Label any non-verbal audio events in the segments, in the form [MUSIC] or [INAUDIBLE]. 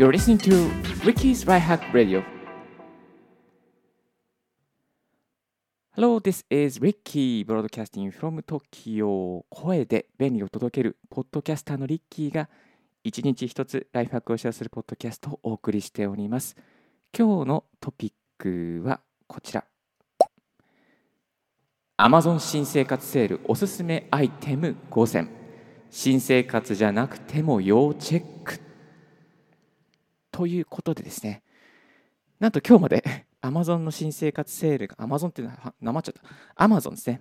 You're listening to Ricky's Right Hack Radio. Hello, this is Ricky broadcasting from Tokyo. 声で便利を届けるポッドキャスターのリッキーが一日一つライフハックをシェアするポッドキャストをお送りしております。今日のトピックはこちら。Amazon 新生活セールおすすめアイテム5選。新生活じゃなくても要チェックということでですね。なんと今日まで [LAUGHS] Amazon の新生活セールが Amazon っていうのはなまっちゃった。Amazon ですね。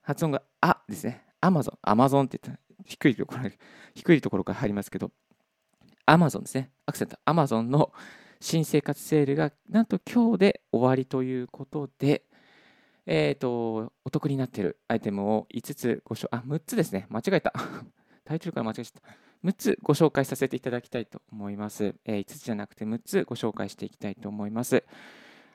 発音があですね。Amazon Amazon って言った低いところ低いところから入りますけど。Amazon ですね。アクセント。Amazon の新生活セールがなんと今日で終わりということでえっ、ー、とお得になっているアイテムを5つご紹介あ6つですね。間違えた。[LAUGHS] タイトルから間違えちゃった。6つご紹介させていただきたいと思います。えー、5つじゃなくて6つご紹介していきたいと思います。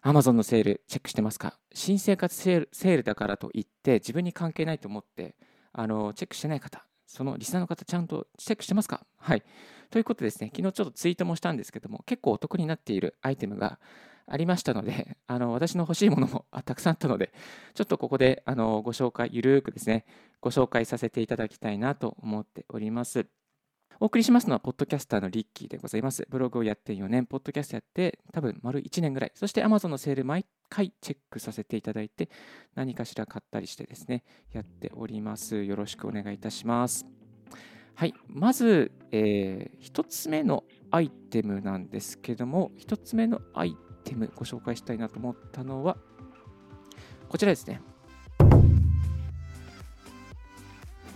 Amazon のセールチェックしてますか？新生活セールセールだからといって自分に関係ないと思ってあのチェックしてない方、そのリスナーの方ちゃんとチェックしてますか？はい。ということでですね、昨日ちょっとツイートもしたんですけども、結構お得になっているアイテムがありましたので、あの私の欲しいものもたくさんあったので、ちょっとここであのご紹介、ゆるーくですね、ご紹介させていただきたいなと思っております。お送りしますのは、ポッドキャスターのリッキーでございます。ブログをやって4年、ポッドキャストやって、多分丸1年ぐらい、そして Amazon のセール毎回チェックさせていただいて、何かしら買ったりしてですね、やっております。よろしくお願いいたします。はい、まず、えー、1つ目のアイテムなんですけども、1つ目のアイテムご紹介したいなと思ったのは、こちらですね。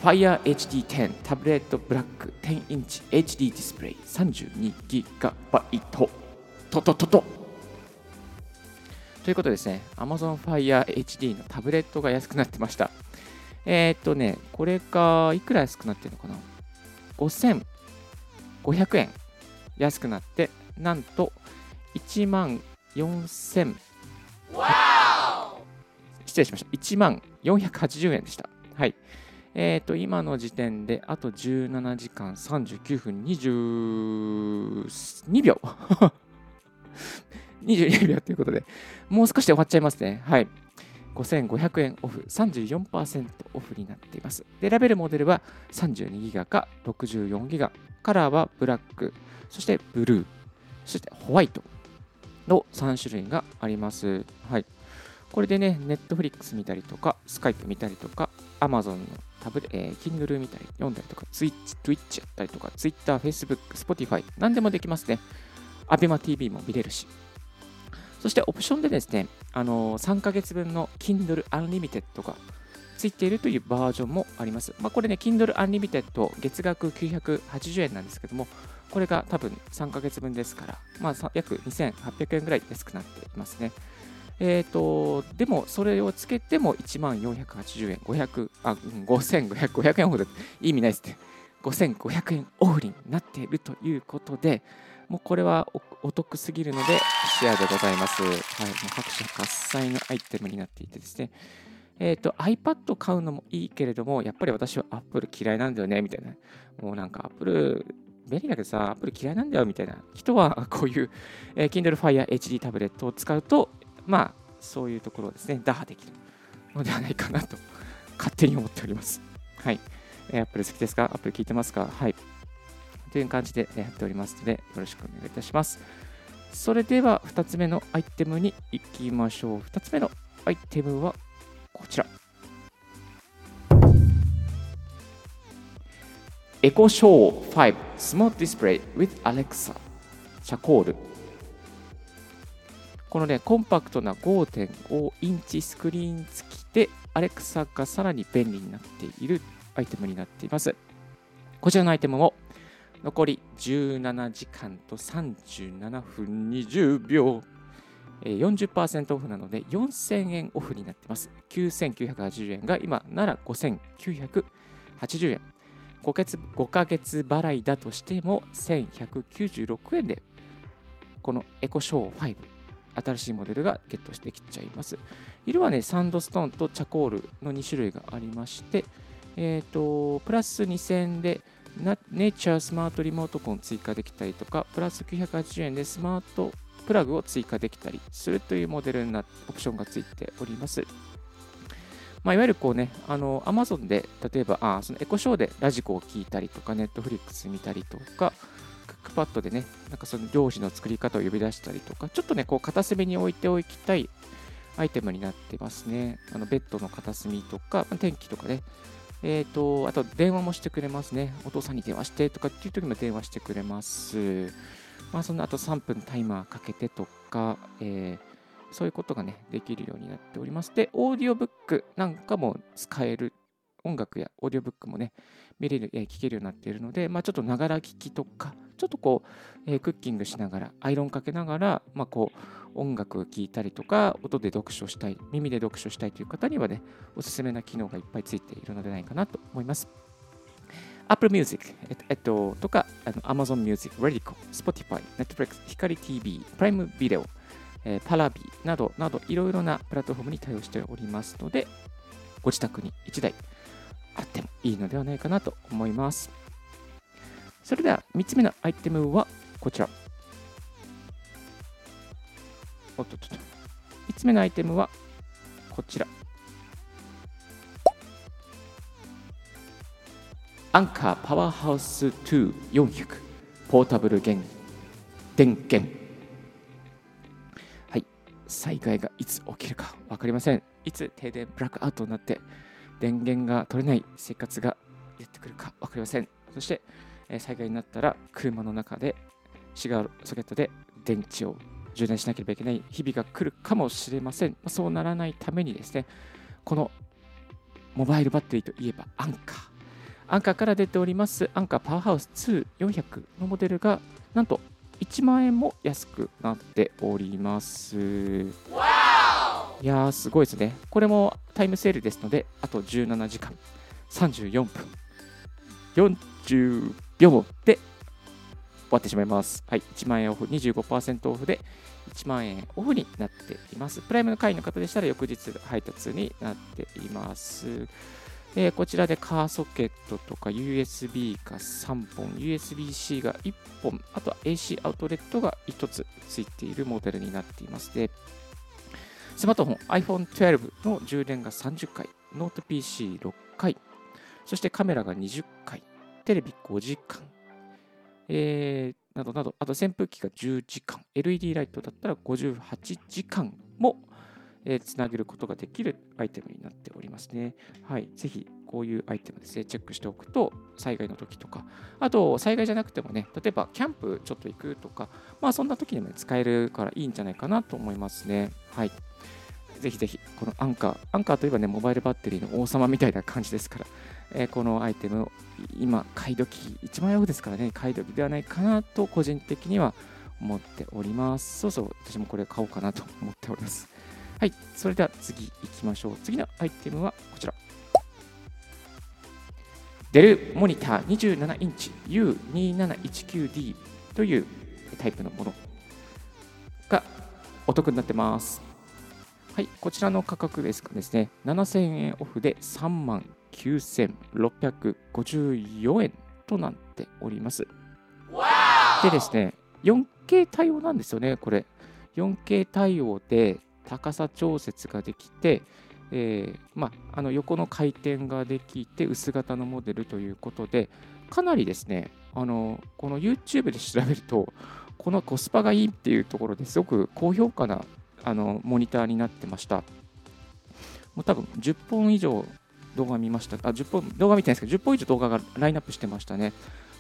Fire HD10 タブレットブラック10インチ HD ディスプレイ 32GB とととと。ということですね Amazon Fire HD のタブレットが安くなってました。えー、っとねこれがいくら安くなってるのかな？5500円安くなってなんと1万4000失礼しました。1万480円でした。はいえっ、ー、と、今の時点であと17時間39分22秒22秒ということで、もう少しで終わっちゃいますね。はい。5500円オフ、34%オフになっています。で、ラベルモデルは32ギガか64ギガ、カラーはブラック、そしてブルー、そしてホワイトの3種類があります。はい。これでね、Netflix 見たりとか、Skype 見たりとか、Amazon のタブレ、えー、Kindle 見たり、読んだりとか、Twitch、Twitch やったりとか、Twitter、Facebook、Spotify、何でもできますね。ABEMATV も見れるし。そしてオプションでですね、あのー、3ヶ月分の Kindle Unlimited がついているというバージョンもあります。まあ、これね、Kindle Unlimited 月額980円なんですけども、これが多分3ヶ月分ですから、まあ、約2800円ぐらい安くなっていますね。え、ー、と、でもそれをつけても1万480円、500、あ、5500、500円オフでいい意味ないですね。5500円オフになっているということで、もうこれはお得すぎるのでシェアでございます。はい、もう拍手喝采のアイテムになっていてですね。え、ー、と、iPad 買うのもいいけれども、やっぱり私は Apple 嫌いなんだよね、みたいな。もうなんか Apple 便利だけどさ、Apple 嫌いなんだよみたいな人は、こういう、えー、Kindle Fire HD タブレットを使うと、まあ、そういうところですね、打破できるのではないかなと、勝手に思っております。はい。えー、Apple 好きですか ?Apple 聞いてますか？はい。という感じでやっておりますので、よろしくお願いいたします。それでは、2つ目のアイテムに行きましょう。2つ目のアイテムはこちら。エコショー5 Smart Display with Alexa シャコールこのね、コンパクトな5.5インチスクリーン付きで、アレクサがさらに便利になっているアイテムになっています。こちらのアイテムも残り17時間と37分20秒。40%オフなので4000円オフになっています。9980円が今なら5980円。5, 月5ヶ月払いだとしても1196円でこのエコショー5新しいモデルがゲットしてきちゃいます。色はね、サンドストーンとチャコールの2種類がありまして、えっ、ー、と、プラス2000円でネイチャースマートリモートコン追加できたりとか、プラス980円でスマートプラグを追加できたりするというモデルなオプションがついております。まあ、いわゆるこうね、あの、Amazon で、例えば、あそのエコショーでラジコを聞いたりとか、Netflix 見たりとか、ックパッドでね、なんかその漁師の作り方を呼び出したりとか、ちょっとね、こう片隅に置いておきたいアイテムになってますね。あのベッドの片隅とか、天気とかね。えっ、ー、と、あと電話もしてくれますね。お父さんに電話してとかっていう時も電話してくれます。まあ、その後3分タイマーかけてとか、えー、そういうことがね、できるようになっております。で、オーディオブックなんかも使える。音楽やオーディオブックもね、見れる、えー、聞けるようになっているので、まあ、ちょっとながら聞きとか、ちょっとこう、えー、クッキングしながら、アイロンかけながら、まあ、こう、音楽を聴いたりとか、音で読書したい、耳で読書したいという方にはね、おすすめな機能がいっぱいついているのではないかなと思います。Apple Music、えっと、えっと、とか、あの Amazon Music、Radico、Spotify、Netflix、光 TV、Prime Video、えー、パラビなどなどいろいろなプラットフォームに対応しておりますので、ご自宅に1台あってもいいのではないかなと思います。それでは3つ目のアイテムはこちら。おっとっとっと。3つ目のアイテムはこちら。アンカーパワーハウス2400ポータブル電源はい災害がいつ起きるか分かりませんいつ停電ブラックアウトになって電源が取れない生活がやってくるか分かりませんそして災害になったら車の中でシガーソケットで電池を充電しなければいけない日々が来るかもしれませんそうならないためにですねこのモバイルバッテリーといえばアンカーアンカーから出ておりますアンカーパワーハウス2400のモデルがなんと1万円も安くなっております。いやー、すごいですね。これもタイムセールですので、あと17時間、34分、40秒で終わってしまいます。はい、1万円オフ、25%オフで1万円オフになっています。プライムの会員の方でしたら翌日配達になっています。えー、こちらでカーソケットとか USB が3本、USB-C が1本、あとは AC アウトレットが1つついているモデルになっていますで、スマートフォン iPhone12 の充電が30回、ノート PC6 回、そしてカメラが20回、テレビ5時間、えー、などなど、あと扇風機が10時間、LED ライトだったら58時間もえー、つなげることができるアイテムになっておりますね。はい。ぜひ、こういうアイテムですね、チェックしておくと、災害の時とか、あと、災害じゃなくてもね、例えば、キャンプちょっと行くとか、まあ、そんな時にも、ね、使えるからいいんじゃないかなと思いますね。はい。ぜひぜひ、このアンカー、アンカーといえばね、モバイルバッテリーの王様みたいな感じですから、えー、このアイテム、今、買い時、1万円オフですからね、買い時ではないかなと、個人的には思っております。そうそう、私もこれ買おうかなと思っております。はい、それでは次行きましょう。次のアイテムはこちら。デルモニター27インチ U2719D というタイプのものがお得になってます。はい、こちらの価格ですがですね、7000円オフで3万9654円となっております。でですね、4K 対応なんですよね、これ。4K 対応で、高さ調節ができて、えー、ま、あの横の回転ができて薄型のモデルということでかなりですねあのこの YouTube で調べるとこのコスパがいいっていうところですごく高評価なあのモニターになってましたもう多分10本以上動画見ましたあ10本動画見てないですけど10本以上動画がラインナップしてましたね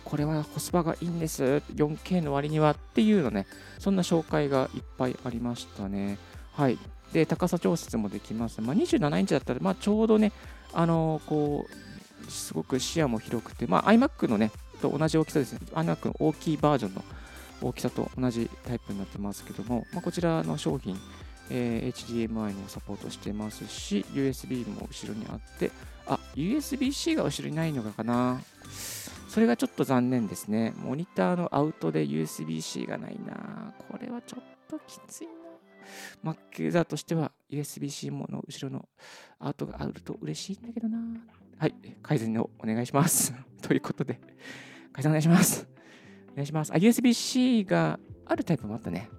これはコスパがいいんです 4K の割にはっていうのねそんな紹介がいっぱいありましたねはい。で、高さ調節もできます。まあ、27インチだったら、まあ、ちょうどね、あのー、こう、すごく視野も広くて、まあ、iMac のね、と同じ大きさですね。iMac の大きいバージョンの大きさと同じタイプになってますけども、まあ、こちらの商品、えー、HDMI のサポートしてますし、USB も後ろにあって、あ、USB-C が後ろにないのかな。それがちょっと残念ですね。モニターのアウトで USB-C がないな。これはちょっときついな。Mac ユーザーとしては USB-C もの後ろのアウトがあると嬉しいんだけどな。はい、改善をお願いします。ということで、改善お願いします。お願いします。あ、USB-C があるタイプもあったね。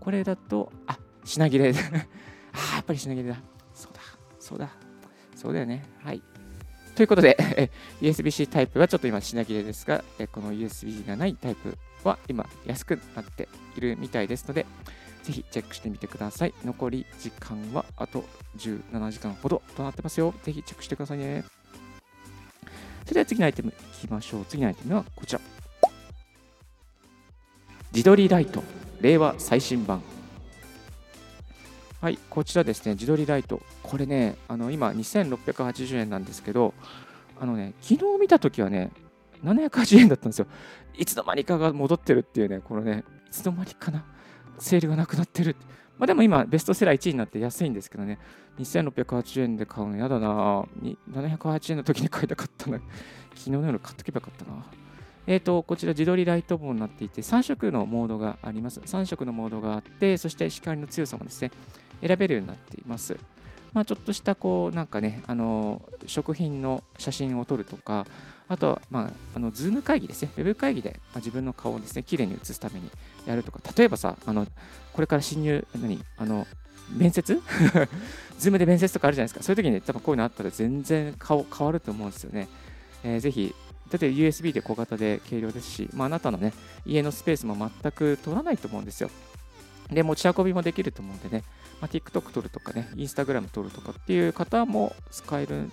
これだと、あ、品切れ。[LAUGHS] あ、やっぱり品切れだ。そうだ、そうだ、そうだよね。はい。ということで、USB-C タイプはちょっと今品切れですが、この USB がないタイプは今安くなっているみたいですので、ぜひチェックしてみてください。残り時間はあと17時間ほどとなってますよ。ぜひチェックしてくださいね。それでは次のアイテムいきましょう。次のアイテムはこちら。自撮りライト、令和最新版。はい、こちらですね、自撮りライト。これね、あの今2680円なんですけど、あのね、昨日見たときはね、780円だったんですよ。いつの間にかが戻ってるっていうね、このね、いつの間にかな。セールがなくなってる。まあ、でも今、ベストセラー1位になって安いんですけどね、2680円で買うの嫌だな780円の時に買いたかったの昨日の夜買っとけばよかったなえーと、こちら自撮りライト棒になっていて3色のモードがあります。3色のモードがあって、そして光の強さもですね、選べるようになっています。まあ、ちょっとしたこうなんかね、あの食品の写真を撮るとか、あとは、まあ、あの Zoom 会議ですね、ウェブ会議で、まあ、自分の顔をですね、綺麗に写すためにやるとか、例えばさ、あのこれから新入、何あの面接？[LAUGHS] Zoom で面接とかあるじゃないですか。そういう時に多分こういうのあったら全然顔変わると思うんですよね。えー、ぜひ、だって USB で小型で軽量ですし、まあ、あなたのね、家のスペースも全く取らないと思うんですよ。で、持ち運びもできると思うんでね、まあ、TikTok 撮るとかね、Instagram 撮るとかっていう方も使える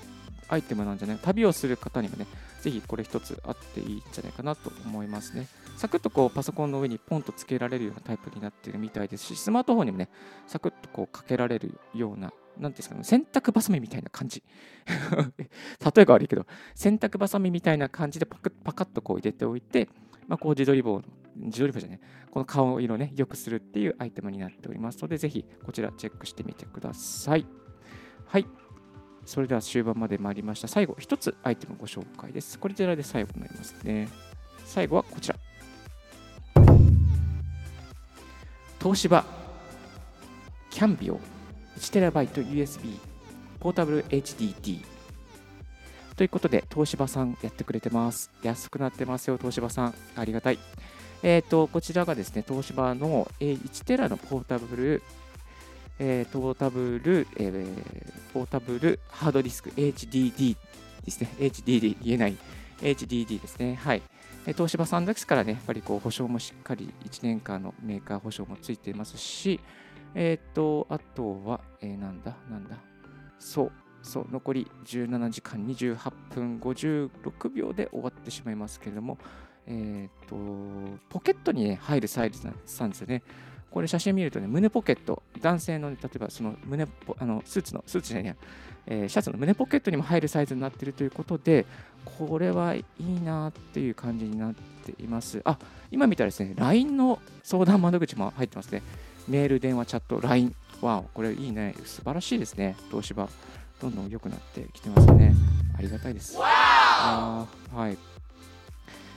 アイテムなんじゃない？旅をする方にもね、ぜひこれ一つあっていいんじゃないかなと思いますね。サクッとこうパソコンの上にポンとつけられるようなタイプになっているみたいですし、スマートフォンにもね、サクッとこうかけられるような、なんですかね、洗濯バサミみたいな感じ。[LAUGHS] 例えが悪いけど、洗濯バサミみたいな感じでパクパカッとこう入れておいて、まあ、こう自撮り棒自撮り棒じゃない、この顔色ね、良くするっていうアイテムになっておりますので、ぜひこちらチェックしてみてください。はい。それでは終盤まで参りました。最後、1つアイテムご紹介です。こちらで最後になりますね。最後はこちら。東芝キャンビオ 1TB USB ポータブル HDD ということで、東芝さんやってくれてます。安くなってますよ、東芝さん。ありがたい。えっ、ー、と、こちらがですね、東芝の 1TB のポータブルえー、ポータブル、えー、ポータブルハードディスク HDD ですね。HDD 言えない HDD ですね。はい。東芝さんですからね、やっぱりこう保証もしっかり1年間のメーカー保証もついていますし、えっ、ー、と、あとは、えー、なんだ、なんだ、そう、そう、残り17時間28分56秒で終わってしまいますけれども、えっ、ー、と、ポケットに、ね、入るサイズなんですよね。これ写真見るとね、胸ポケット、男性の、ね、例えばその胸あのスーツの、スーツじゃないや、えー、シャツの胸ポケットにも入るサイズになっているということで、これはいいなっていう感じになっています。あ、今見たらですね、LINE の相談窓口も入ってますね。メール、電話、チャット、LINE。わお、これいいね。素晴らしいですね。東芝。どんどん良くなってきてますね。ありがたいです。あはい。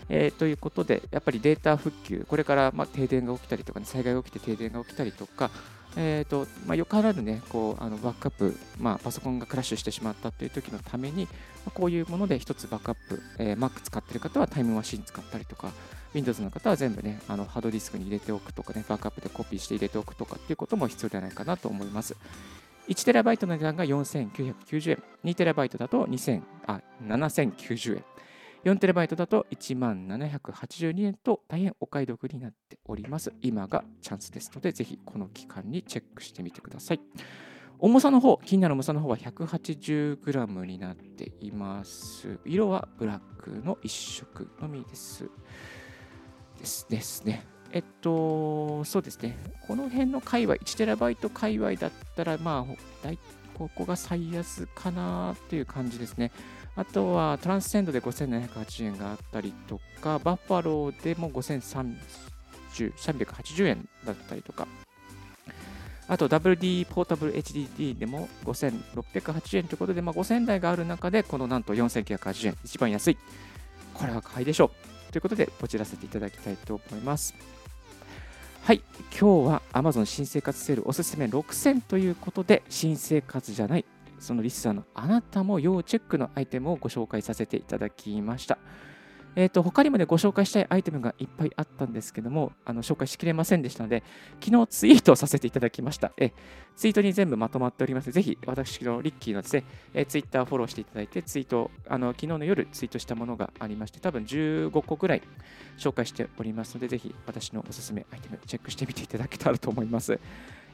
えー、ということで、やっぱりデータ復旧、これからま停電が起きたりとか、ね、災害が起きて停電が起きたりとか、えーとまあ、よからぬ、ね、こうあのバックアップ、まあ、パソコンがクラッシュしてしまったという時のために、まあ、こういうもので一つバックアップ、えー、Mac 使ってる方はタイムマシン使ったりとか、Windows の方は全部ね、あのハードディスクに入れておくとかね、バックアップでコピーして入れておくとかっていうことも必要ではないかなと思います。1TB の値段が4990円、2TB だと2000あ7090円。4TB だと1万782円と大変お買い得になっております。今がチャンスですので、ぜひこの期間にチェックしてみてください。重さの方、気になる重さの方は 180g になっています。色はブラックの1色のみです。ですですね。えっと、そうですね。この辺の界隈、1TB 界隈だったら、まあ、ここが最安かなという感じですね。あとはトランスセンドで5780円があったりとか、バッファローでも5380円だったりとか、あと WD ポータブル HDD でも5680円ということで、まあ、5000台がある中で、このなんと4980円、一番安い。これは買いでしょう。ということで、ポチらせていただきたいと思います。はい、今日は Amazon 新生活セールおすすめ6000ということで、新生活じゃないそのリスナーのあなたも要チェックのアイテムをご紹介させていただきました。えーと、他にもね、ご紹介したいアイテムがいっぱいあったんですけども、あの紹介しきれませんでしたので、昨日ツイートをさせていただきました。えツイートに全部まとまっております。ぜひ、私のリッキーのですね、えツイッターをフォローしていただいて、ツイート、あの昨日の夜ツイートしたものがありまして、多分15個ぐらい紹介しておりますので、ぜひ私のおすすめアイテムチェックしてみていただけたらと思います。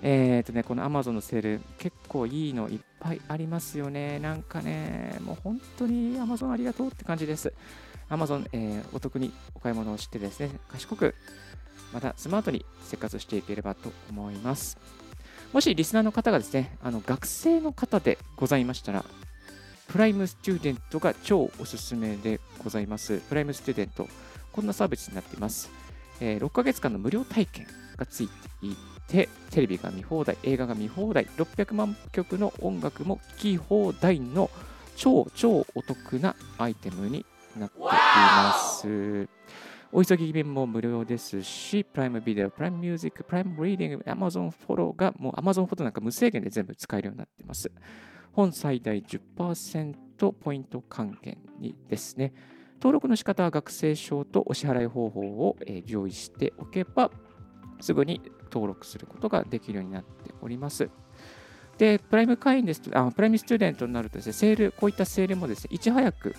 えっ、ー、とね、この Amazon のセール、結構いいのいっぱいありますよね。なんかね、もう本当に Amazon ありがとうって感じです。Amazon、えー、お得にお買い物をしてですね、賢く、またスマートに生活していければと思います。もしリスナーの方がですね、あの学生の方でございましたら、 Prime Student が超おすすめでございます。 Prime Student、こんなサービスになっています。えー、6ヶ月間の無料体験がついていて、テレビが見放題、映画が見放題、600万曲の音楽も聴き放題の超超お得なアイテムになっています。お急ぎ便も無料ですし、 Prime Video、 Prime Music、 Prime Reading、 Amazon フォトがもうアマゾンフォトなんか無制限で全部使えるようになっています。本最大10%ポイント還元にですね。登録の仕方は学生証とお支払い方法を、用意しておけば、すぐに登録することができるようになっております。で、プライム会員ですあ、プライムスチューデントになるとですね、セール、こういったセールもですね、いち早く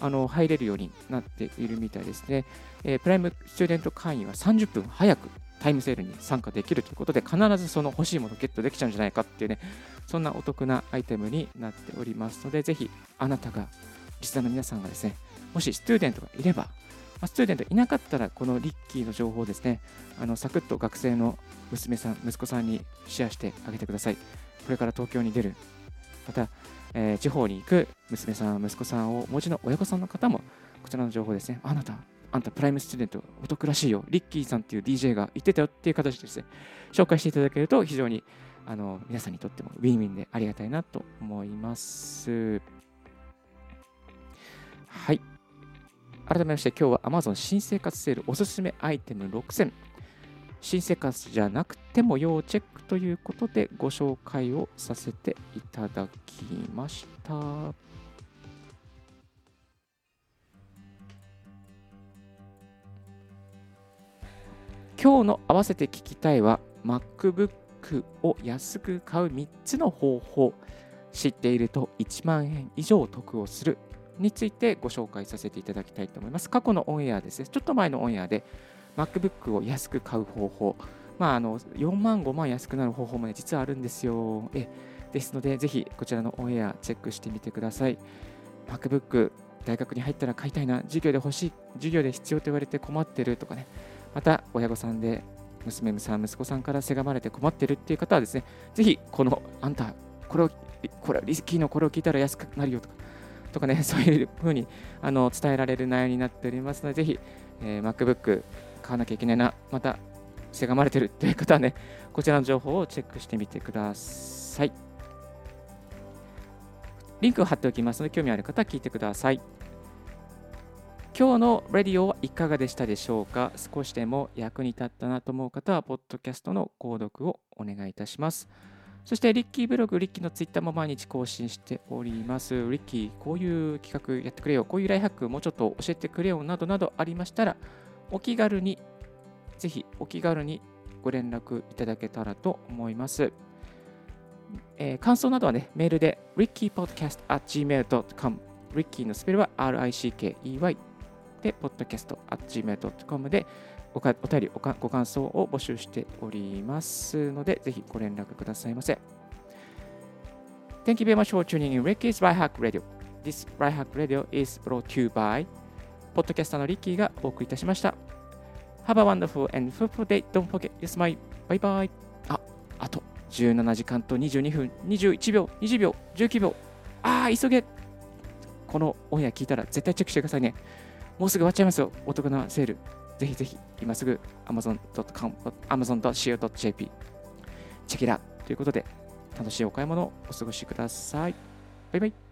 あの入れるようになっているみたいですね。えー、プライムスチューデント会員は30分早くタイムセールに参加できるということで、必ずその欲しいものをゲットできちゃうんじゃないかっていうね、そんなお得なアイテムになっておりますので、ぜひあなたが、リスナーの皆さんがですね、もしスチューデントがいれば、まあ、スチューデントいなかったら、このリッキーの情報をですね、あのサクッと学生の娘さん、息子さんにシェアしてあげてください。これから東京に出る、また、えー、地方に行く娘さん、息子さんをお持ちの親御さんの方も、こちらの情報ですね、あなた、あんたプライムスチューデントお得らしいよ、リッキーさんっていう DJ が言ってたよっていう形でですね、紹介していただけると非常にあの皆さんにとってもウィンウィンでありがたいなと思います。はい。改めまして今日は Amazon 新生活セールおすすめアイテム6選。新生活じゃなくても要チェックということでご紹介をさせていただきました。今日の合わせて聞きたいは MacBook を安く買う3つの方法。知っていると1万円以上得をする。についてご紹介させていただきたいと思います。過去のオンエアですね、ちょっと前のオンエアで MacBook を安く買う方法、まあ、あの4万、5万安くなる方法も、ね、実はあるんですよ。えですので、ぜひこちらのオンエアチェックしてみてください。MacBook、大学に入ったら買いたいな、授業で欲しい、授業で必要と言われて困ってるとかね、また親御さんで娘さん、息子さんからせがまれて困ってるっていう方はですね、ぜひこの、あんた、これを、これリスキーのこれを聞いたら安くなるよとか、とかね、[LAUGHS] そういうふうにあの伝えられる内容になっておりますので、ぜひ、えー、MacBook 買わなきゃいけないな、また、せがまれてるという方はね、[LAUGHS] こちらの情報をチェックしてみてください。リンクを貼っておきますので、興味ある方は聞いてください。今日のレディオはいかがでしたでしょうか？少しでも役に立ったなと思う方は、ポッドキャストの購読をお願いいたします。そして、リッキーブログ、リッキーのツイッターも毎日更新しております。リッキー、こういう企画やってくれよ、こういうライハックもうちょっと教えてくれよなどなどありましたら、お気軽に、ぜひお気軽にご連絡いただけたらと思います。えー、感想などはね、メールで rickypodcast.gmail.com ricky のスペルは rickey で podcast.gmail.com でおかお便りご感想を募集しておりますので、ぜひご連絡くださいませ。Thank you very much for tuning in Ricky's Right Hack Radio. This Right Hack Radio is brought to you by ポッドキャスターのリッキーがお送りいたしました。Have a wonderful and fruitful day. Don't forget your smile. Bye bye. あ、あと17時間と22分、21秒、20秒、19秒。ああ、急げ。このオンエア聞いたら絶対チェックしてくださいね。もうすぐ終わっちゃいますよ。お得なセール。ぜひぜひ、今すぐ amazon.com、amazon.co.jp チェキラということで、楽しいお買い物をお過ごしください。バイバイ。